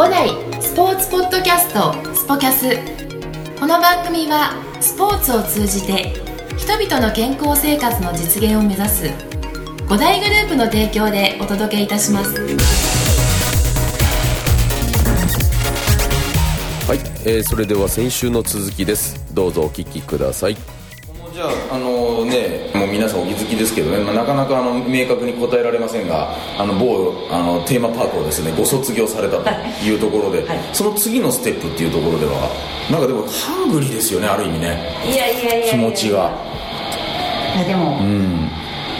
五代スポーツポッドキャストスポキャス。この番組はスポーツを通じて人々の健康生活の実現を目指す五大グループの提供でお届けいたします。はい、えーそれでは先週の続きです。どうぞお聞きください。じゃああのねもう皆さんお気づきですけどね、まあ、なかなかあの明確に答えられませんがあの某あのテーマパークをですねご卒業されたというところで、その次のステップっていうところではなんかでもハングリーですよねある意味ね。いやいやいやいや。気持ちが。いやでも、うん。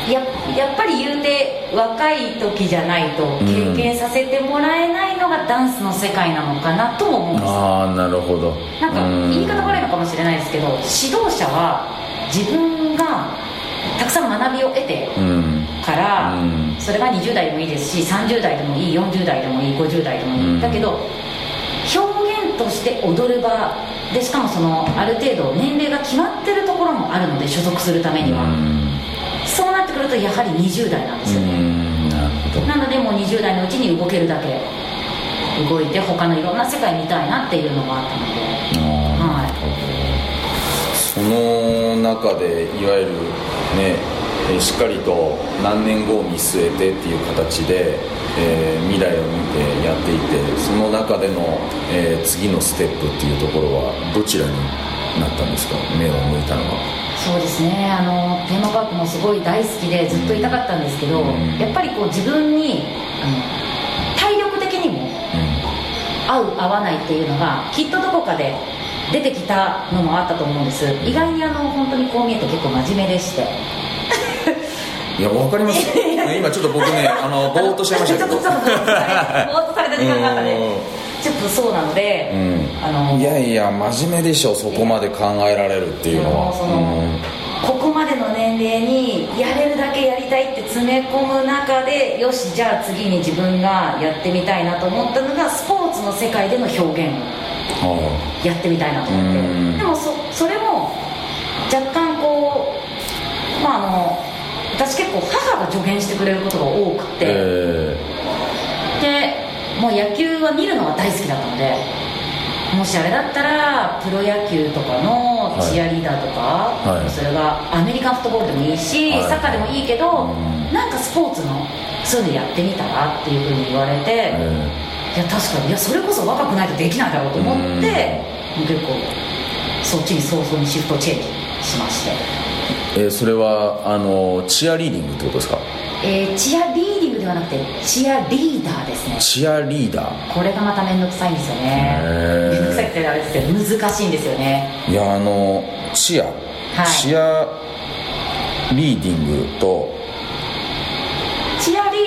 ややっぱり言うて若い時じゃないと経験させてもらえないのがダンスの世界なのかなとも思うんです、ああなるほど。なんかうん。言い方悪いのかもしれないですけど指導者は自分がたくさん学びを得てうんから、うん。それが20代でもいいですし30代でもいい40代でもいい50代でもいい、うん。だけど表現として踊る場でしかもそのある程度年齢が決まってるところもあるので所属するためには、うん。そうなってくるとやはり20代なんですよ。ね、うん。なのでもう20代のうちに動けるだけ動いて他のいろんな世界見たいなっていうのがあったのでその中でいわゆるねえーしっかりと何年後を見据えてっていう形で、えー未来を見てやっていてその中での、えー次のステップっていうところはどちらになったんですか？目を向いたのは。そうですね。あのテーマパークもすごい大好きでずっといたかったんですけど、うん。やっぱりこう自分にあの体力的にも合う合わないっていうのがきっとどこかで出てきたのもあったと思うんです。意外にあの本当にこう見えて結構真面目でして。いやわかります今ちょっと僕ね あのぼーっとしちゃいましたけど。ちょっとぼーっとされた時間があったね。ちょっとそうなので、うん。あのいやいや真面目でしょそこまで考えられるっていうのは。ここまでの年齢にやれるだけやりたいって詰め込む中でよしじゃあ次に自分がやってみたいなと思ったのがスポーツの世界での表現やってみたいなと思って。うん。でもそそれも若干こうまああの私結構母が助言してくれることが多くーて、えでもう野球は見るのが大好きだったので。もしあれだったらプロ野球とかのチアリーダーとか、はい。それがアメリカンフットボールでもいいし、はい。サッカーでもいいけど、うん。なんかスポーツのそういうのやってみたらっていうふうに言われて、えいや確かに。いやそれこそ若くないとできないだろうと思って、うん。もう結構そっちに早々にシフトチェンジしまして、えーそれはあのチアリーディングってことですか？えーチアリーディングではなくてチアリーダーですね。チアリーダこれがまた面倒くさいんですよね。面倒くさいってあれですけど難しいんですよね。ーいやあのチア、い。チアリーディングと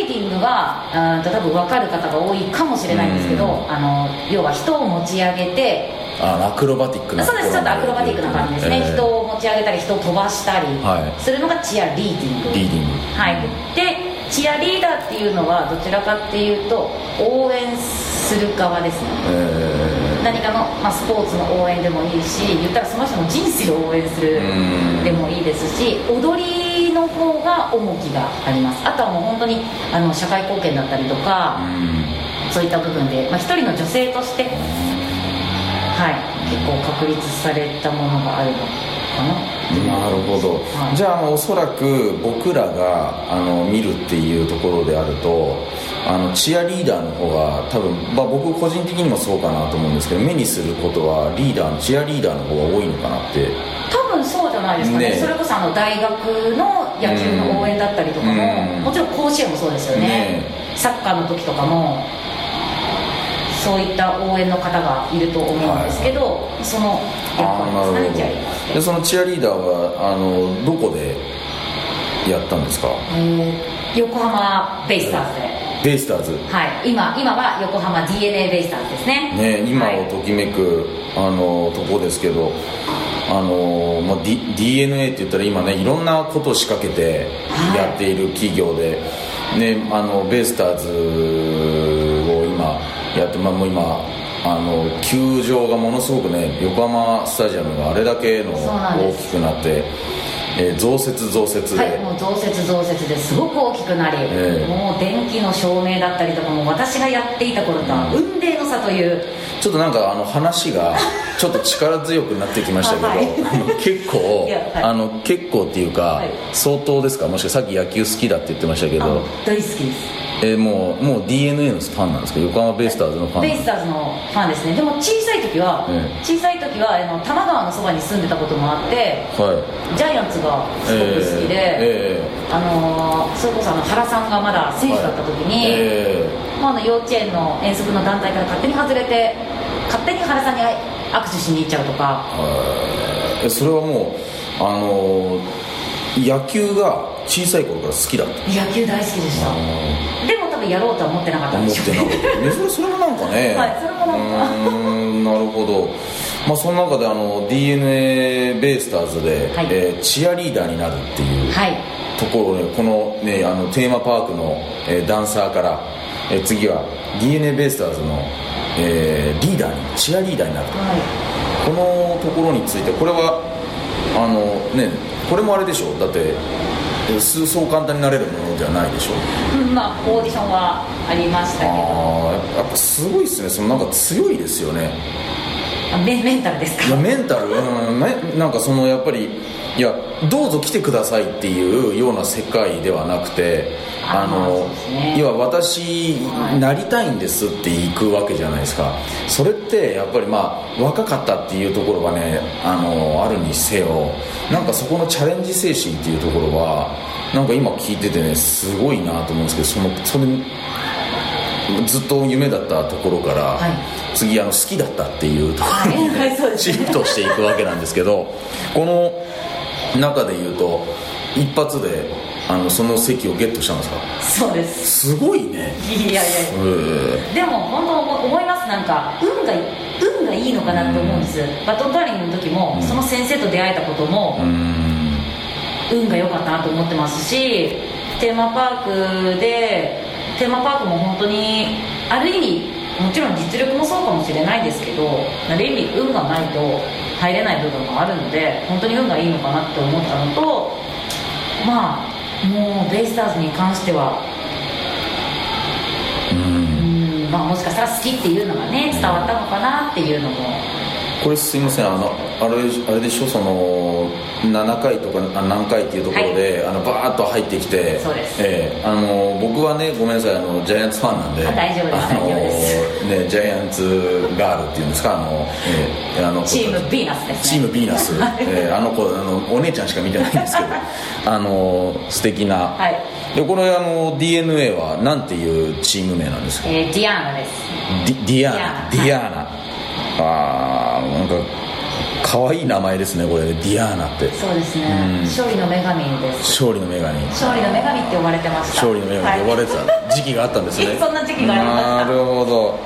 リーディングはうんと多分分かる方が多いかもしれないんですけど、うん。あの要は人を持ち上げてあアクロバティックなそうですちょっとアクロバティックな感じですね、えー。人を持ち上げたり人を飛ばしたりはい。するのがチアリーディング、リーディング。はい、でチアリーダーっていうのはどちらかっていうと応援する側ですね。え何かの、まあ、スポーツの応援でもいいし言ったらその人の人生を応援するうん。でもいいですし踊りの方が重きがあります。あとはもう本当にあの社会貢献だったりとーか、うん。そういった部分で、まあ、一人の女性として、はい、結構確立されたものがあるのかな。なるほど、はい。じゃああのおそらく僕らがあの見るっていうところであるとあのチアリーダーの方が多分、まあ、僕個人的にもそうかなと思うんですけど目にすることはリーダーチアリーダーの方が多いのかなって。多分そうじゃないですかね。ね。それこそあの大学の野球の応援だったりとかも、うん。もちろん甲子園もそうですよね。ねサッカーの時とかもそういった応援の方がいると思うんですけど、そのああなるほど。役割ですかねチアリーダーでそのチアリーダーはあのどこでやったんですか？えー横浜ベイスターズで、ベイスターズ。はい、今今は横浜 d n a ベイスターズですね。ね今はい。をときめく、あのとこですけどあの、まあ、D DNA って言ったら今ねいろんなことを仕掛けてはい。やっている企業で、ね、あのベイスターズを今やって、まあ、もう今あの球場がものすごくね横浜スタジアムがあれだけの大きくなってえー、増設増設で、はい、もう増設増設ですごく大きくなり、えー、もう電気の照明だったりとかも私がやっていた頃とは雲泥の差という。ちょっとなんかあの話が ちょっと力強くなってきましたけど、はい、結構、はい、あの結構っていうか、相当ですか？もしかさっき野球好きだって言ってましたけど。大好きです。えー、もうもう DNA のファンなんですか？横浜ベイスターズのファンベイスターズのファンですねでも小さい時は、えー、小さい時はあの多摩川のそばに住んでたこともあって、はい、ジャイアンツがすごく好きで、えーえー、あのー、それこそあの原さんがまだ選手だった時に、はい、まあ、あの幼稚園の遠足の団体から勝手に外れて勝手に原さんに握手しに行っちゃうとか。それはもうあの野球が小さい頃から好きだった？野球大好きでした。でも多分やろうとは思ってなかったんでしょう思ってなかった。それそれもなんかね はいそれもなんか。うんなるほど。まあその中であの d n a ベイスターズで、はい、えー、チアリーダーになるっていう、はい、ところねこのねあのテーマパークの、えー、ダンサーから、えー、次は d n a ベイスターズの、えー、リーダーにチアリーダーになると、はい、このところについてこれはあのねこれもあれでしょ？だってそう簡単になれるものではないでしょ？う、うん、まあオーディションはありましたけど。あやっぱすごいですね。そのなんか強いですよね。メメンタルですか？いやメンタル、うん、なんかそのやっぱりいやどうぞ来てくださいっていうような世界ではなくてあの、ね、要は私なりたいんですって行くわけじゃないですか。それってやっぱりまあ若かったっていうところがねあのあるにせよなんかそこのチャレンジ精神っていうところはなんか今聞いててねすごいなと思うんですけどそのそれずっと夢だったところから、はい、次あの好きだったっていうところに、ね、シフトしていくわけなんですけどこの中でいうと一発であのその席をゲットしたんですか？そうです。すごいね。いやいやでも本当思いますなんか運が運がいいのかなって思うんです、バトントワリングの時も、その先生と出会えたことも、運が良かったなと思ってますしテーマパークでテーマパークも本当にある意味もちろん実力もそうかもしれないですけどある意味運がないと入れない部分もあるので本当に運がいいのかなって思ったのとまあもうベイスターズに関してはうんまあもしかしたら好きっていうのがね伝わったのかなっていうのもこれすいません。あのあれあれでしょ？その7回とか何回っていうところで、はい、あのバーッと入ってきてそうです、えー、あの僕はねごめんなさい。あのジャイアンツファンなんで大丈夫です。あのね、ジャイアンツガールっていうんですか？あの、えー、あのチームヴィーナスです、ね、チームヴィーナス、えー、あの子あのお姉ちゃんしか見てないんですけど あの素敵な、はい、でこれあの DeNA はなんていうチーム名なんですか、えー、ディアーナです。ディディアーナ。ディアーナ、はい、ああなんか可愛い名前ですねこれディアーナって。そうですね、うん、勝利の女神です。勝利の女神。勝利の女神って呼ばれてました。勝利の女神って呼ばれてた。時期があったんですね。そんな時期がありました。なるほど。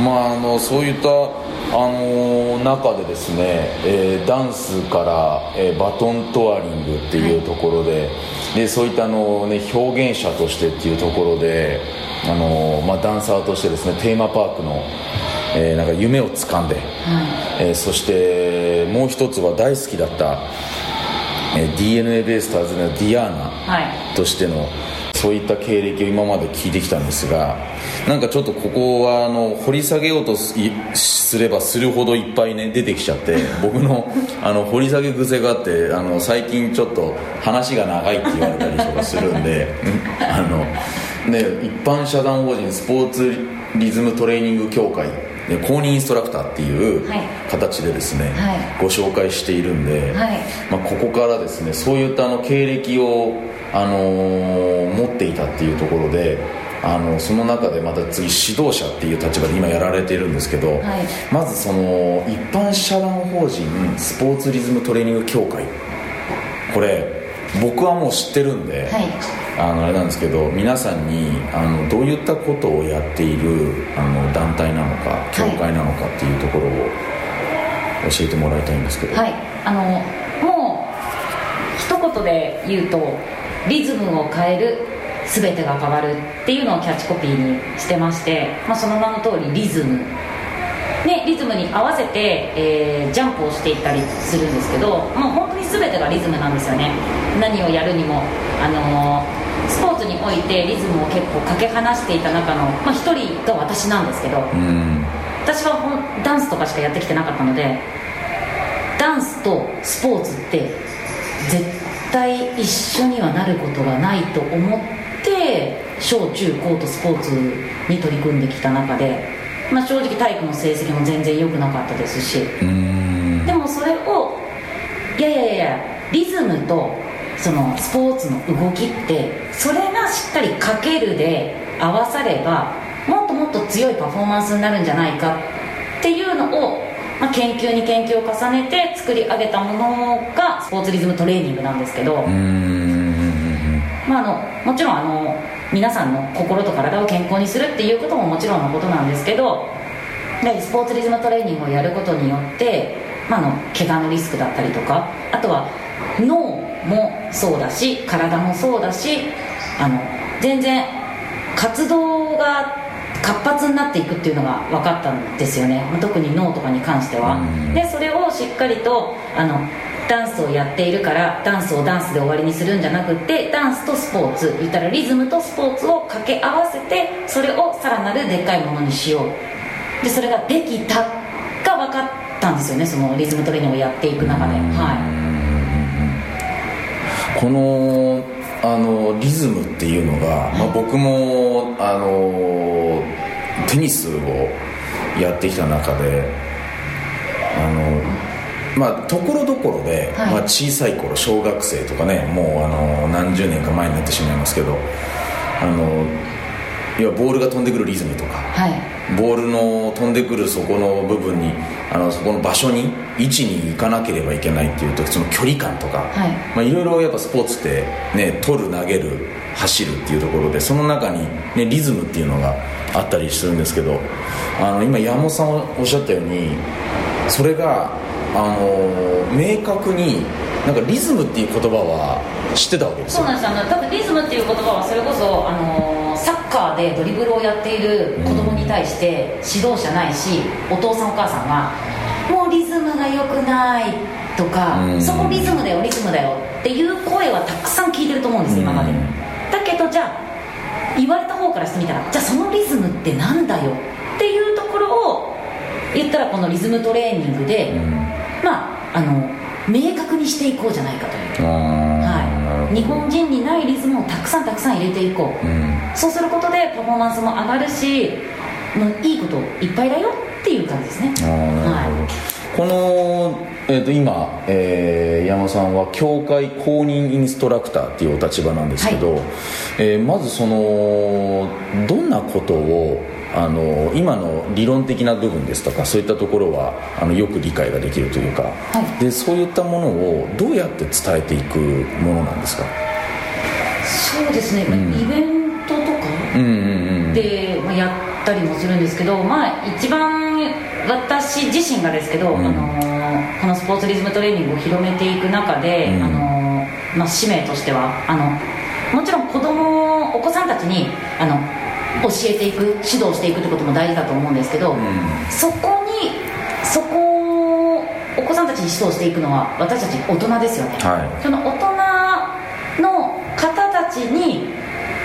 まああのそういったあのー、中でですね、えー、ダンスから、えー、バトントワリングっていうところではい、でそういったあの、ね、表現者としてっていうところで、あのまあ、ダンサーとしてですねテーマパークのえー、なんか夢をつかんで、はい、えー、そしてもう一つは大好きだった、えー、d n a ベイスターズのディアーナとしての、はい、そういった経歴を今まで聞いてきたんですがなんかちょっとここはあの掘り下げようとすればするほどいっぱいね出てきちゃって 僕のあの掘り下げ癖があってあの最近ちょっと話が長いって言われたりとかするんで あの、ね、一般社団法人スポーツリズムトレーニング協会公認インストラクターっていう形でですね、はい、ご紹介しているんで、はい、まあ、ここからですねそういったあの経歴を、あのー、持っていたっていうところであのその中でまた次指導者っていう立場で今やられているんですけど、はい、まずその一般社団法人スポーツリズムトレーニング協会。これ僕はもう知ってるんで、はい、あのあれなんですけど皆さんにあのどういったことをやっているあの団体なのか協会なのかっていうところを教えてもらいたいんですけど。はい。あのもう一言で言うとリズムを変える全てが変わるっていうのをキャッチコピーにしてまして、まあ、その名の通りリズムね、リズムに合わせて、えー、ジャンプをしていったりするんですけどもう本当に全てがリズムなんですよね。何をやるにも、あのー、スポーツにおいてリズムを結構かけ離していた中の、まあ、1人が私なんですけど、私はダンスとかしかやってきてなかったのでダンスとスポーツって絶対一緒にはなることがないと思って小中高とスポーツに取り組んできた中で、まあ、正直体育の成績も全然良くなかったですし。でもそれをいやいやいやリズムとそのスポーツの動きってそれがしっかりかけるで合わさればもっともっと強いパフォーマンスになるんじゃないかっていうのを、まあ、研究に研究を重ねて作り上げたものがスポーツリズムトレーニングなんですけどまあ、あのもちろんあの皆さんの心と体を健康にするっていうことももちろんのことなんですけどスポーツリズムトレーニングをやることによって、まあ、の怪我のリスクだったりとかあとは脳もそうだし体もそうだしあの全然活動が活発になっていくっていうのが分かったんですよね。特に脳とかに関しては。でそれをしっかりとあのダンスをやっているからダンスをダンスで終わりにするんじゃなくてダンスとスポーツ言ったらリズムとスポーツを掛け合わせてそれをさらなるでっかいものにしよう。でそれができたが分かったんですよねそのリズムトレーニングをやっていく中で。はい。このあのリズムっていうのが、まあ、僕もあのテニスをやってきた中であのまあところどころで、はい、まあ、小さい頃小学生とかねもうあの何十年か前になってしまいますけどあの要はボールが飛んでくるリズムとか、はい、ボールの飛んでくるそこの部分にあのそこの場所に位置に行かなければいけないっていうとその距離感とか、はい。まあ、いろいろやっぱスポーツってね取る投げる走るっていうところでその中に、ね、リズムっていうのがあったりするんですけどあの今山本さんおっしゃったようにそれがあの明確になんかリズムっていう言葉は知ってたわけですよ。そうなんですあの多分リズムっていう言葉はそれこそあのサッカーでドリブルをやっている子供に対して指導者ないし、お父さんお母さんがもうリズムが良くないとか、そこリズムだよリズムだよっていう声はたくさん聞いてると思うんです今まで。だけどじゃあ言われた方からしてみたらじゃあそのリズムってなんだよっていうところを言ったらこのリズムトレーニングで、まああの明確にしていこうじゃないかという、はい、日本人にないリズムをたくさんたくさん入れていこう、うん、そうすることでパフォーマンスも上がるしもういいこといっぱいだよっていう感じですね。はい、この、えー、と今、えー、山さんは協会公認インストラクターっていうお立場なんですけど、はい、えー、まずそのどんなことをあの今の理論的な部分ですとかそういったところはあのよく理解ができるというか、はい、でそういったものをどうやって伝えていくものなんですか？そうですね、うん、イベントとかで、まあ、やったりもするんですけど、まあ、一番私自身がですけど、うん、あのこのスポーツリズムトレーニングを広めていく中で、うん、あのまあ、使命としてはあのもちろん子供お子さんたちにあの教えていく指導していくってことも大事だと思うんですけど、うん、そこにそこをお子さんたちに指導していくのは私たち大人ですよね、はい、その大人の方たちに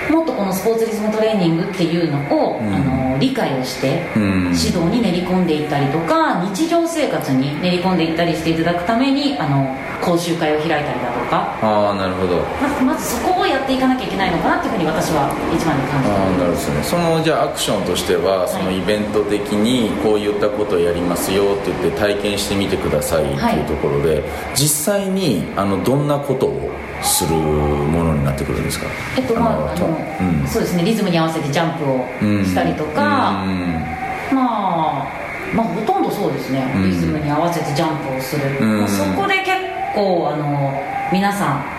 もっとこのスポーツリズムトレーニングっていうのを、うん、あの理解をして、指導に練り込んでいったりとか日常生活に練り込んでいったりしていただくためにあの講習会を開いたりだとか。ああなるほど。まずまずそこをやっていかなきゃいけないのかなっていうふうに私は一番に感じてあなるほどね。そのじゃあアクションとしてはそのイベント的にこういったことをやりますよって言って体験してみてくださいっていうところで、はい、実際にあのどんなことをするものになってくるんですか？えっとまああの、うん、そうですね。リズムに合わせてジャンプをしたりとか、うん、まあまあほとんどそうですね、リズムに合わせてジャンプをする、まあ、そこで結構あの皆さん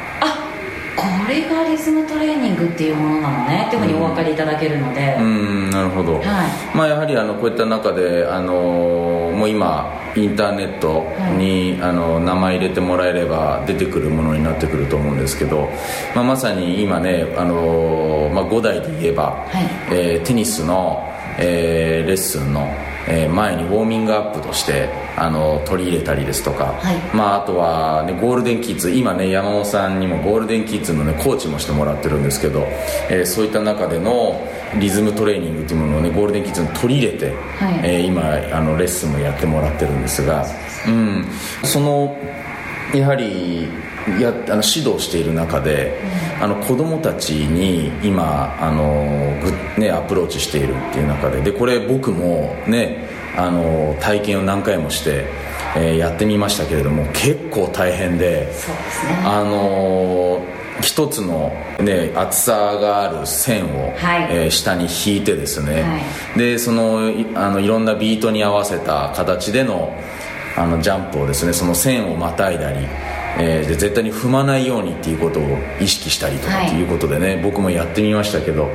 れがリズムトレーニングっていうものなのねっていうふうにお分かりいただけるので。うんなるほど、はい。まあ、やはりあのこういった中であのもう今インターネットに、はい、あの名前入れてもらえれば出てくるものになってくると思うんですけど、まあ、まさに今ねあの、まあ、5代で言えば、はい、えー、テニスの、えー、レッスンのえー前にウォーミングアップとしてあの取り入れたりですとか、はい。まあ、あとは、ね、ゴールデンキッズ今ね山本さんにもゴールデンキッズの、ね、コーチもしてもらってるんですけど、えーそういった中でのリズムトレーニングっていうものを、ね、ゴールデンキッズに取り入れて、はい。えー今あのレッスンもやってもらってるんですが、うん、そのやはりやあの指導している中で、あの子供たちに今あのぐ、ね、アプローチしているっていう中ででこれ僕もねあの体験を何回もして、えーやってみましたけれども結構大変でそうですね。あの一つの、ね、厚さがある線を、はい。えー下に引いてですね、はでそのいあのいろんなビートに合わせた形でのあのジャンプをですねその線をまたいだり、えーで絶対に踏まないようにっていうことを意識したりとかはい。っていうことでね、僕もやってみましたけど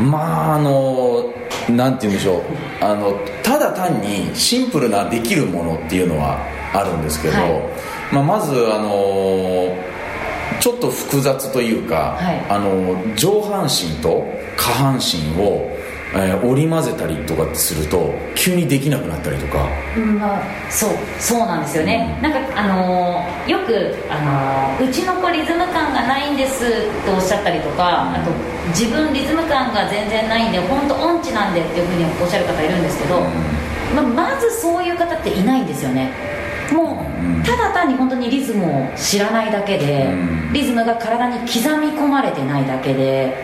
まああのなんて言うんでしょう。あのただ単にシンプルなできるものっていうのはあるんですけど、はい。まあ、まずあのちょっと複雑というか、はい。あの上半身と下半身を、えー織り交ぜたりとかすると急にできなくなったりとか。うんまあ、そうそうなんですよね、なんかあのーよく、あのーうちの子リズム感がないんですっておっしゃったりとか、あと自分リズム感が全然ないんで本当音痴なんでっていうふうにおっしゃる方いるんですけど、まあ、まずそういう方っていないんですよね。もうただ単に本当にリズムを知らないだけで、うん。リズムが体に刻み込まれてないだけで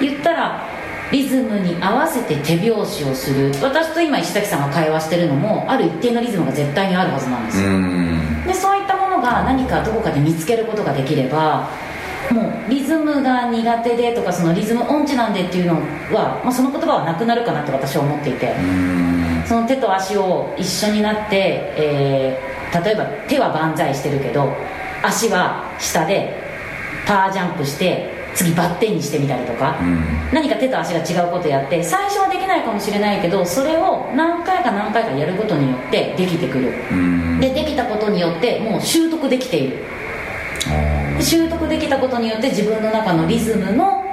言ったらリズムに合わせて手拍子をする。私と今石崎さんが会話してるのもある一定のリズムが絶対にあるはずなんですよ、うん。でそういったものが何かどこかで見つけることができればもうリズムが苦手でとかそのリズム音痴なんでっていうのは、まあ、その言葉はなくなるかなと私は思っていて、うん。その手と足を一緒になって、えー例えば手は万歳してるけど足は下でパージャンプして次バッテンにしてみたりとか、うん。何か手と足が違うことやって最初はできないかもしれないけどそれを何回か何回かやることによってできてくる。うん。でできたことによってもう習得できている。で習得できたことによって自分の中のリズムの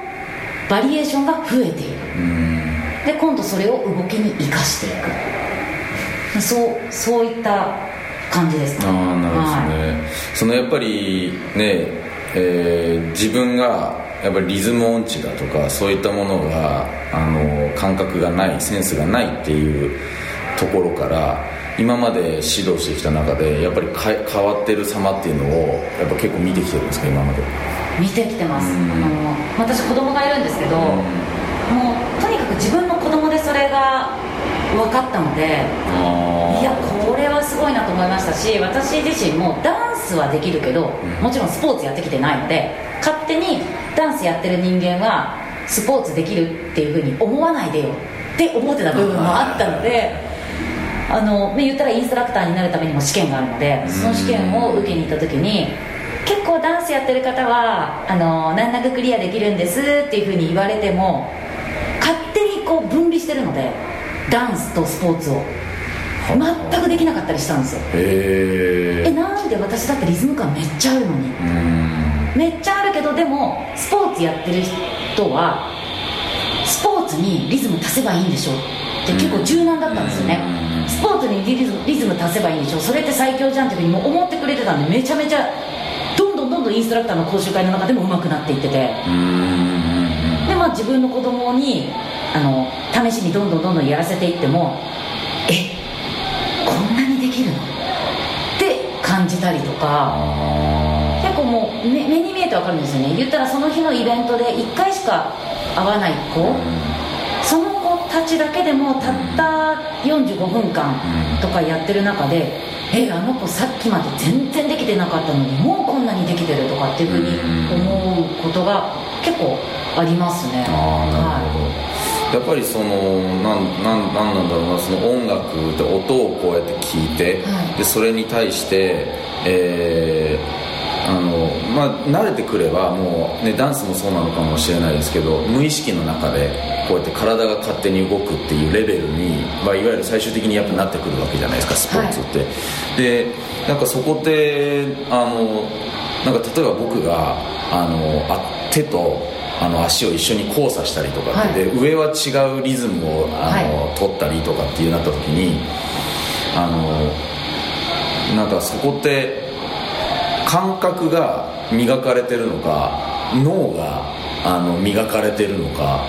バリエーションが増えている。うん。で今度それを動きに生かしていく。そうそういった感じですね。ああなるほどはい。そのやっぱりね、えー自分がやっぱりリズム音痴だとかそういったものがあの感覚がないセンスがないっていうところから今まで指導してきた中でやっぱりか変わってる様っていうのをやっぱ結構見てきてるんですか今まで。見てきてます、うん。あの私子供がいるんですけど、もうとにかく自分の子供でそれが分かったのであいやこれはすごいなと思いましたし私自身もダンスはできるけどもちろんスポーツやってきてないので勝手にダンスやってる人間はスポーツできるっていうふうに思わないでよって思ってた部分もあったのであの言ったらインストラクターになるためにも試験があるのでその試験を受けに行った時に結構ダンスやってる方はあの難なくクリアできるんですっていうふうに言われても勝手にこう分離してるのでダンスとスポーツを。全くできなかったりしたんですよ。へええなんで私だってリズム感めっちゃあるのに。うんめっちゃあるけどでもスポーツやってる人はスポーツにリズム足せばいいんでしょって結構柔軟だったんですよね。うん。スポーツにリズムリズム足せばいいんでしょそれって最強じゃんっていうふうにもう思ってくれてたんでめちゃめちゃどんどんどんどんインストラクターの講習会の中でも上手くなっていってて。うん。でまあ自分の子供にあの試しにどんどんどんどんやらせていってもえこんなにできるの？って感じたりとかもう目目に見えてわかるんですよね。言ったらその日のイベントで1回しか会わない子。その子たちだけでもたった45分間とかやってる中でえあの子さっきまで全然できてなかったのにもうこんなにできてるとかっていうふうに思うことが結構ありますね。ああなるほど、やっぱりそのなんなんなんなんだろうな。その音楽で音をこうやって聞いて、はい。でそれに対してえーあのまあ、慣れてくればもう、ね、ダンスもそうなのかもしれないですけど無意識の中でこうやって体が勝手に動くっていうレベルに、まあ、いわゆる最終的にやっぱなってくるわけじゃないですかスポーツって、でなんかそこってあのなんか例えば僕があのあ手とあの足を一緒に交差したりとか、はい、で上は違うリズムをあの、はい、取ったりとかっていうなった時にあのなんかそこって感覚が磨かれてるのか脳があの磨かれてるのか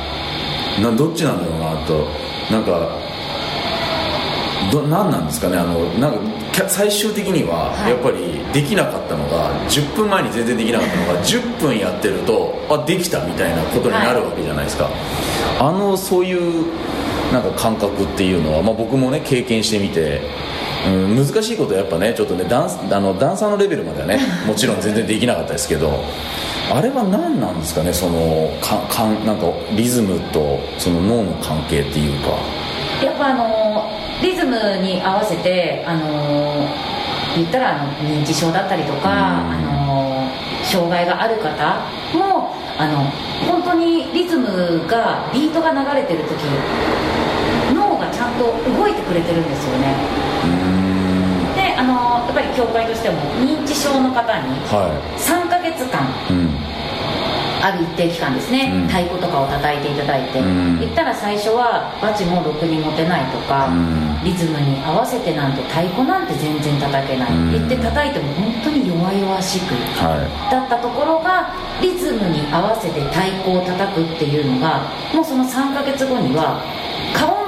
などっちなんだろうなとなんかど何なんですかねあのなんか最終的にはやっぱりできなかったのが、はい、10分前に全然できなかったのが10分やってるとあできたみたいなことになるわけじゃないですか、はい、あのそういうなんか感覚っていうのは、まあ、僕もね経験してみてうん、難しいことはやっぱねちょっとねダンあのダンサーのレベルまではね もちろん全然できなかったですけどあれは何なんですかねそのかかんなんかリズムとその脳の関係っていうか。やっぱあのリズムに合わせてあの言ったらあの認知症だったりとか、あの障害がある方もあの本当にリズムがビートが流れてる時んと動いてくれてるんですよね。であのやっぱり協会としても認知症の方に3か月間、ある一定期間ですね、うん、太鼓とかを叩いていただいて、うん、言ったら最初はバチもろくに持てないとか、うん、リズムに合わせてなんて太鼓なんて全然叩けない、言って叩いても本当に弱々しく、はい、だったところがリズムに合わせて太鼓を叩くっていうのがもうその3か月後には顔の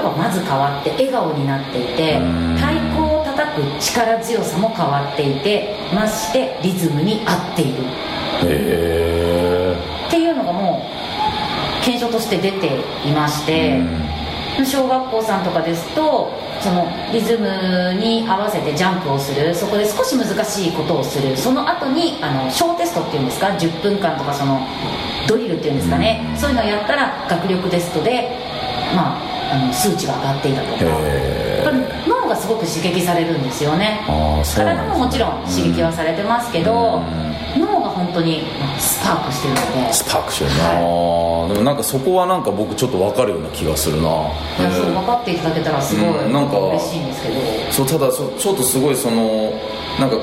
表情がまず変わって笑顔になっていて太鼓を叩く力強さも変わっていてましてリズムに合っている。へえ。っていうのがもう検証として出ていまして、小学校さんとかですとそのリズムに合わせてジャンプをするそこで少し難しいことをするその後にあの小テストっていうんですか10分間とかそのドリルっていうんですかね、うん、そういうのをやったら学力テストでまああの数値が上がっていたとか。脳がすごく刺激されるんですよね。体ももちろん刺激はされてますけど、脳が本当にスパークしてるので。スパークしてるな、はい、でもなんかそこはなんか僕ちょっと分かるような気がするな。いやそう分かっていただけたらすごい、うん、なんか嬉しいんですけど。そうただそちょっとすごいそのなんか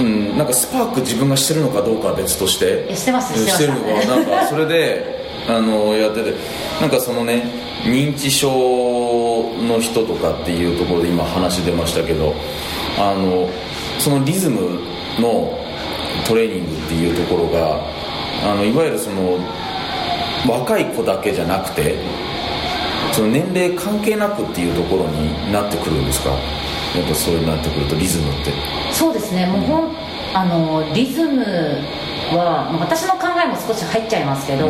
うん、なんかスパーク自分がしてるのかどうかは別として。してますしてるのかなんかそれであのやってて。なんかそのね認知症の人とかっていうところで今話出ましたけどあのそのリズムのトレーニングっていうところがあのいわゆるその若い子だけじゃなくてその年齢関係なくっていうところになってくるんですか？やっぱそうなってくるとリズムって。そうですね。もうほんあのリズムは私の考えも少し入っちゃいますけど、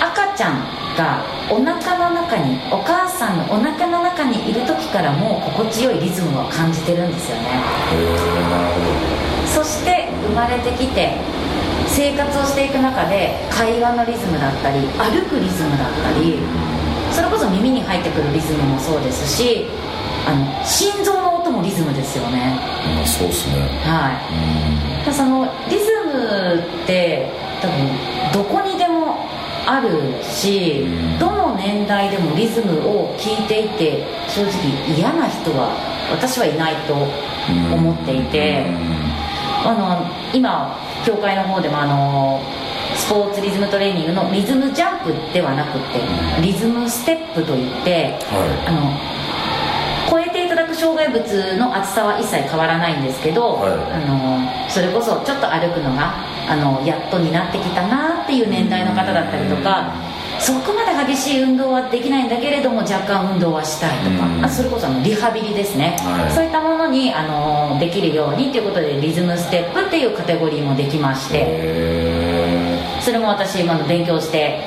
赤ちゃんがお腹の中にお母さんのお腹の中にいる時からもう心地よいリズムを感じてるんですよね。そして生まれてきて生活をしていく中で会話のリズムだったり歩くリズムだったりそれこそ耳に入ってくるリズムもそうですしあの心臓の音もリズムですよね、うん、そうですね。はい。そのリズムって多分どこにでもあるし、どの年代でもリズムを聴いていて正直嫌な人は私はいないと思っていて、あの今協会の方でもあのスポーツリズムトレーニングのリズムジャンプではなくてリズムステップといって、はい、あの超えていただく障害物の厚さは一切変わらないんですけど、はい、あのそれこそちょっと歩くのがあのやっとになってきたなっていだったりとかそこまで激しい運動はできないんだけれども若干運動はしたいとか、あそれこそあのリハビリですね、はい、そういったものにあのできるようにということでリズムステップっていうカテゴリーもできましてそれも私今の勉強して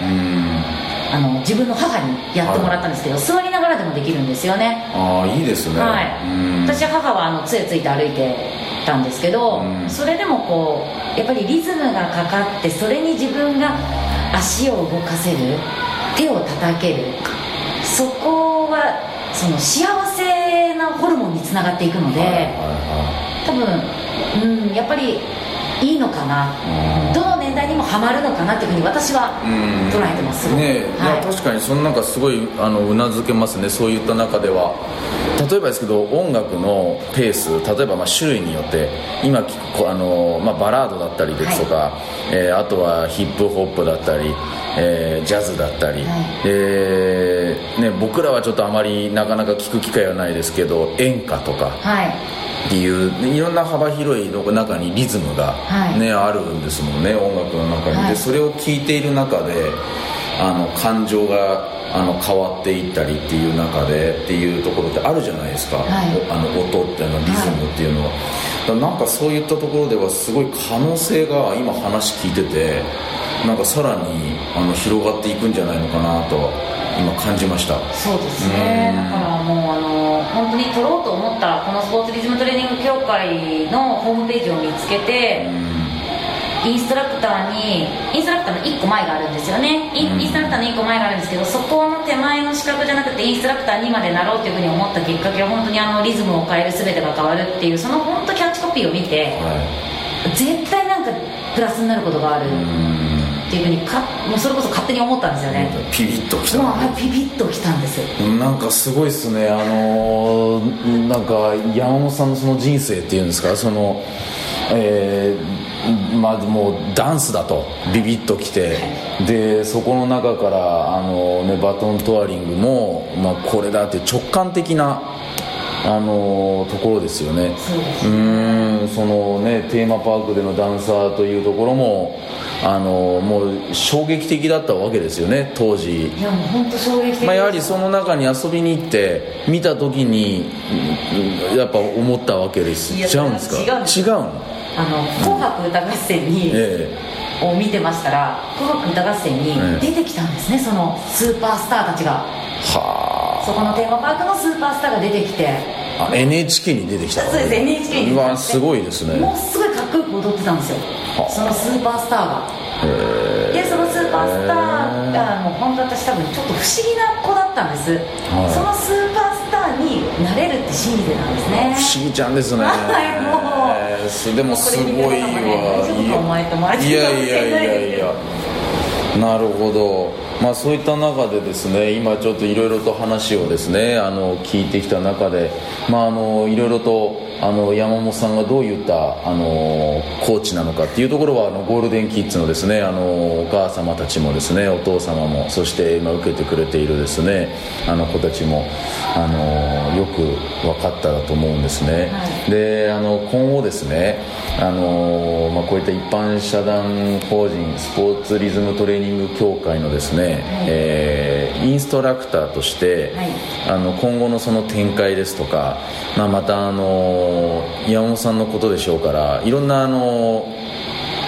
あの自分の母にやってもらったんですけど、はい、座りながらでもできるんですよね。ああいいですね。はい。私母はあの杖ついて歩いてたんですけど、それでもこうやっぱりリズムがかかってそれに自分が足を動かせる手を叩ける。そこはその幸せなホルモンにつながっていくので、はいはいはい、多分、うん、やっぱりいいのかな、どの年にもハマるのかなっていうふうに私は捉えてますね、はい、確かにそのなんかすごいあのうなずけますね。そういった中では。例えばですけど音楽のペース例えばまあ種類によって今あの、まあ、バラードだったりですとか、はい、えー、あとはヒップホップだったり、えー、ジャズだったり、はい、えー、ね、僕らはちょっとあまりなかなか聞く機会はないですけど演歌とか、はい。っていういろんな幅広いの中にリズムがね、はい、あるんですもんね音楽の中に、はい、でそれを聴いている中であの感情があの変わっていったりっていう中でっていうところってあるじゃないですか、はい、あの音っていうのリズムっていうのは、はい、なんかそういったところではすごい可能性が今話聞いててなんかさらにあの広がっていくんじゃないのかなと今感じました。そうですね。だからもうあの本当に取ろうと思ったこのスポーツリズムトレーニング協会のホームページを見つけてインストラクターにインストラクターの1個前があるんですよね。インストラクターの1個前があるんですけどそこの手前の資格じゃなくてインストラクターにまでなろうというふうに思ったきっかけは本当にあのリズムを変える全てが変わるっていうその本当キャッチコピーを見て、はい、絶対なんかプラスになることがあるっていうふうにかもうそれこそ勝手に思ったんですよね。ピピッときた、ね、ピピッときたんです。なんかすごいっすね。あのー、なんか山本さんのその人生っていうんですか？そのえー、まあもうダンスだとビビッときて、はい、でそこの中からあの、ね、バトントワリングも、まあ、これだって直感的なあのところですよね。うんそのねテーマパークでのダンサーというところもあのもう衝撃的だったわけですよね当時。いやもう本当衝撃的まあ、やはりその中に遊びに行って見た時にやっぱ思ったわけです。違うんですか？違うの？あの「紅白歌合戦に」を見てましたら「紅白歌合戦」に出てきたんですね、そのスーパースターたちが。はあ。そこのテーマパークのスーパースターが出てきて。あ NHK に出てきたそうです NHK にうわすごいですね。もうすごいかっこよく踊ってたんですよそのスーパースターがでそのスーパースターがもう本当私多分ちょっと不思議な子だったんです、はい、そのスーパースターになれるって信じてたんですね。不思議ちゃんですね。はいもう。でもすごいわ、いやいやいやいや。なるほどまあそういった中でですね今ちょっといろいろと話をですねあの聞いてきた中でまああのいろいろとあの山本さんがどういったあのコーチなのかっていうところはあのゴールデンキッズのですねあのお母様たちもですねお父様もそして今受けてくれているですねあの子たちもあのよく分かっただと思うんですね、はい、であの今後ですねあの、まあ、こういった一般社団法人スポーツリズムトレーニング協会のですね、はい、えー、インストラクターとして、はい、あの今後のその展開ですとか、まあ、またあの山本さんのことでしょうからいろんなあの、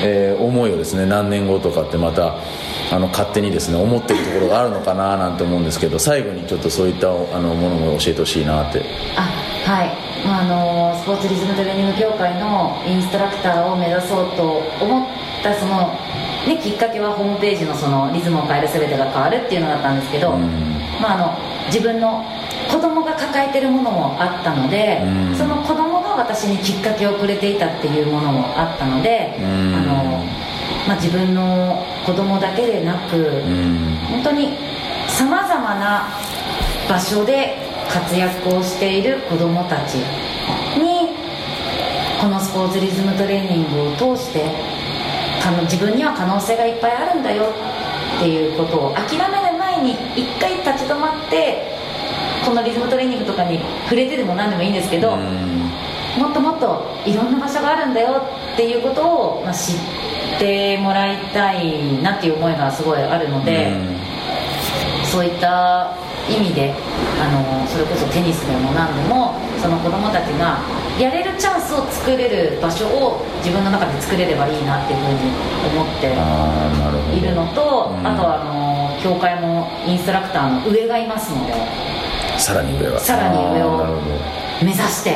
えー、思いをですね何年後とかってまたあの勝手にですね思ってるところがあるのかななんて思うんですけど最後にちょっとそういったあのものも教えてほしいなって。あはい、まあ、あのスポーツリズムトレーニング協会のインストラクターを目指そうと思ったその、ね、きっかけはホームページのそのリズムを変える全てが変わるっていうのだったんですけど、まあ、あの自分の子供が抱えてるものもあったので、うん、その子供が私にきっかけをくれていたっていうものもあったので、うん、あのまあ、自分の子供だけでなく、うん、本当にさまざまな場所で活躍をしている子供たちにこのスポーツリズムトレーニングを通して自分には可能性がいっぱいあるんだよっていうことを諦める前に一回立ち止まってこのリズムトレーニングとかに触れてでも何でもいいんですけど、もっともっといろんな場所があるんだよっていうことを、まあ、知ってもらいたいなっていう思いがすごいあるので、そういった意味であのそれこそテニスでも何でもその子供たちがやれるチャンスを作れる場所を自分の中で作れればいいなっていうふうに思っているのとあとはあの協会もインストラクターの上がいますので。さらに上は。さらに上を目指して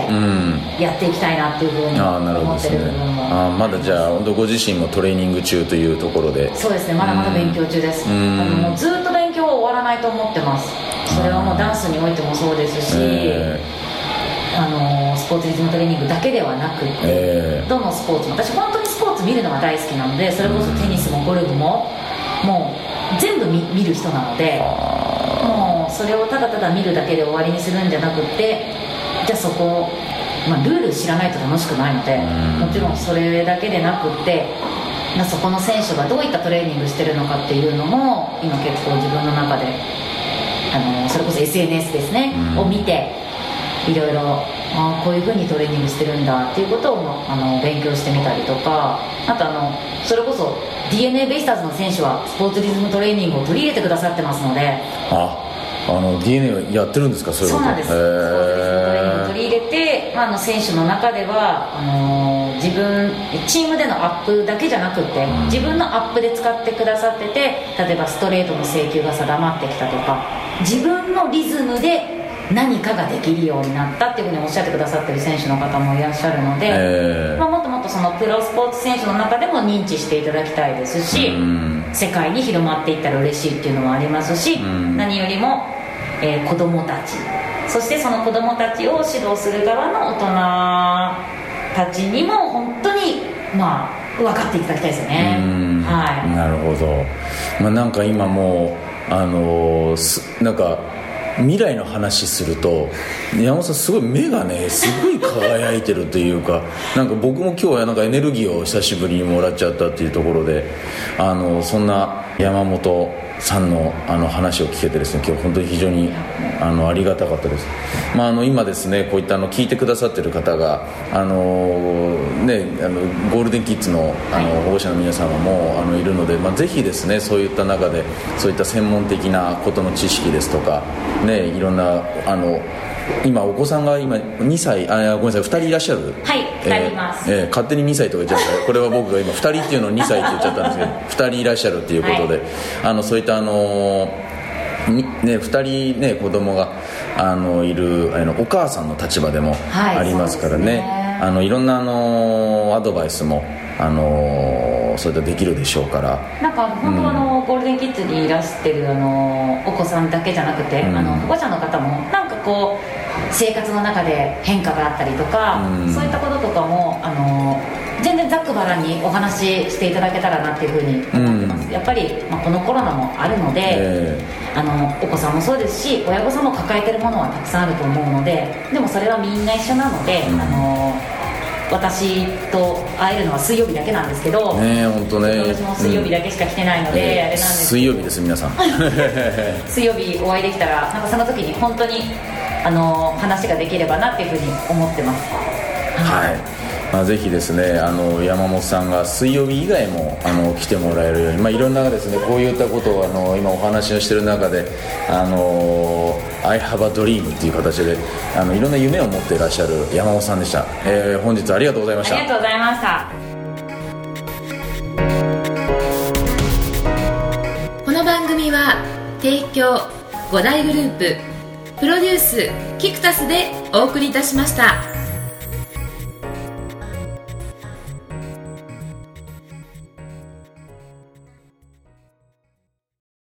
やっていきたいなっていうふうに思ってる部分もあまだじゃあ本当ご自身もトレーニング中というところで。そうですね。まだまだ勉強中です。もうずっと勉強は終わらないと思ってますそれはもうダンスにおいてもそうですし、えー、あのスポーツリズムトレーニングだけではなくて、え。ー、どのスポーツも私本当にスポーーツ見るのが大好きなのでそれこそテニスもゴルフももう全部見見る人なのでもうそれをただただ見るだけで終わりにするんじゃなくってじゃあそこまあ、ルール知らないと楽しくないのでもちろんそれだけでなくってそこの選手がどういったトレーニングしてるのかっていうのも今結構自分の中であのそれこそ SNS ですね、を見ていろいろあこういうふうにトレーニングしてるんだっていうことをあの勉強してみたりとかあとあのそれこそ d n a ベイスターズの選手はスポーツリズムトレーニングを取り入れてくださってますのでああの DNA やってるんですか？そうそうなんです。取り入れて、まあ、あの選手の中ではあのー、自分チームでのアップだけじゃなくて、うん、自分のアップで使ってくださってて例えばストレートの制球が定まってきたとか自分のリズムで何かができるようになったっていうふうにおっしゃってくださってる選手の方もいらっしゃるので、えー、まあ、もっともっとそのプロスポーツ選手の中でも認知していただきたいですし、世界に広まっていったら嬉しいっていうのもありますし、何よりもえー、子供たち。そしてその子供たちを指導する側の大人たちにも本当にまあ分かっていただきたいですよね。はい。なるほど、まあ、なんか今もうあのー、なんか未来の話すると山本さんすごい目がねすごい輝いてるというかなんか僕も今日はなんかエネルギーを久しぶりにもらっちゃったっていうところであのそんな山本さんのあの話を聞けてですね今日本当に非常にあのありがたかったです、まあ、あの今ですねこういったあの聞いてくださってる方があの、ね、あのゴールデンキッズのあの保護者の皆様もあのいるので、まあ、ぜひですねそういった中でそういった専門的なことの知識ですとか、ね、いろんなあの今お子さんが今2歳あごめんなさい2人いらっしゃる？はい2人います、えー、勝手に2歳とか言っちゃった。これは僕が今2人っていうのを2歳って言っちゃったんですけど2人いらっしゃるっていうことで、はい、あのそういったあのね、2人ね子供があのいるあのお母さんの立場でもありますからね。はいね、あのいろんなあのアドバイスもあのそれでできるでしょうから。なんか本当あの、うん、ゴールデンキッズにいらしてるあのお子さんだけじゃなくて、うん、あの保護者の方もなんかこう生活の中で変化があったりとか、うん、そういったこととかもあの全然ざっくばらんにお話ししていただけたらなっていうふうに思ってます、やっぱり、まあ、このコロナもあるので、えー、あのお子さんもそうですし親御さんも抱えてるものはたくさんあると思うのででもそれはみんな一緒なので、あの私と会えるのは水曜日だけなんですけどね本当ね。私も水曜日だけしか来てないので、うん、あれなんです水曜日です皆さん。水曜日お会いできたらなんかその時に本当にあの話ができればなっていうふうに思ってます。はい。まあ、ぜひですねあの山本さんが水曜日以外もあの来てもらえるように、まあ、いろんなですねこういったことをあの今お話をしている中であの I have a dream っていう形であのいろんな夢を持っていらっしゃる山本さんでした、えー、本日ありがとうございました。ありがとうございました。この番組は提供5大グループプロデュースキクタスでお送りいたしました。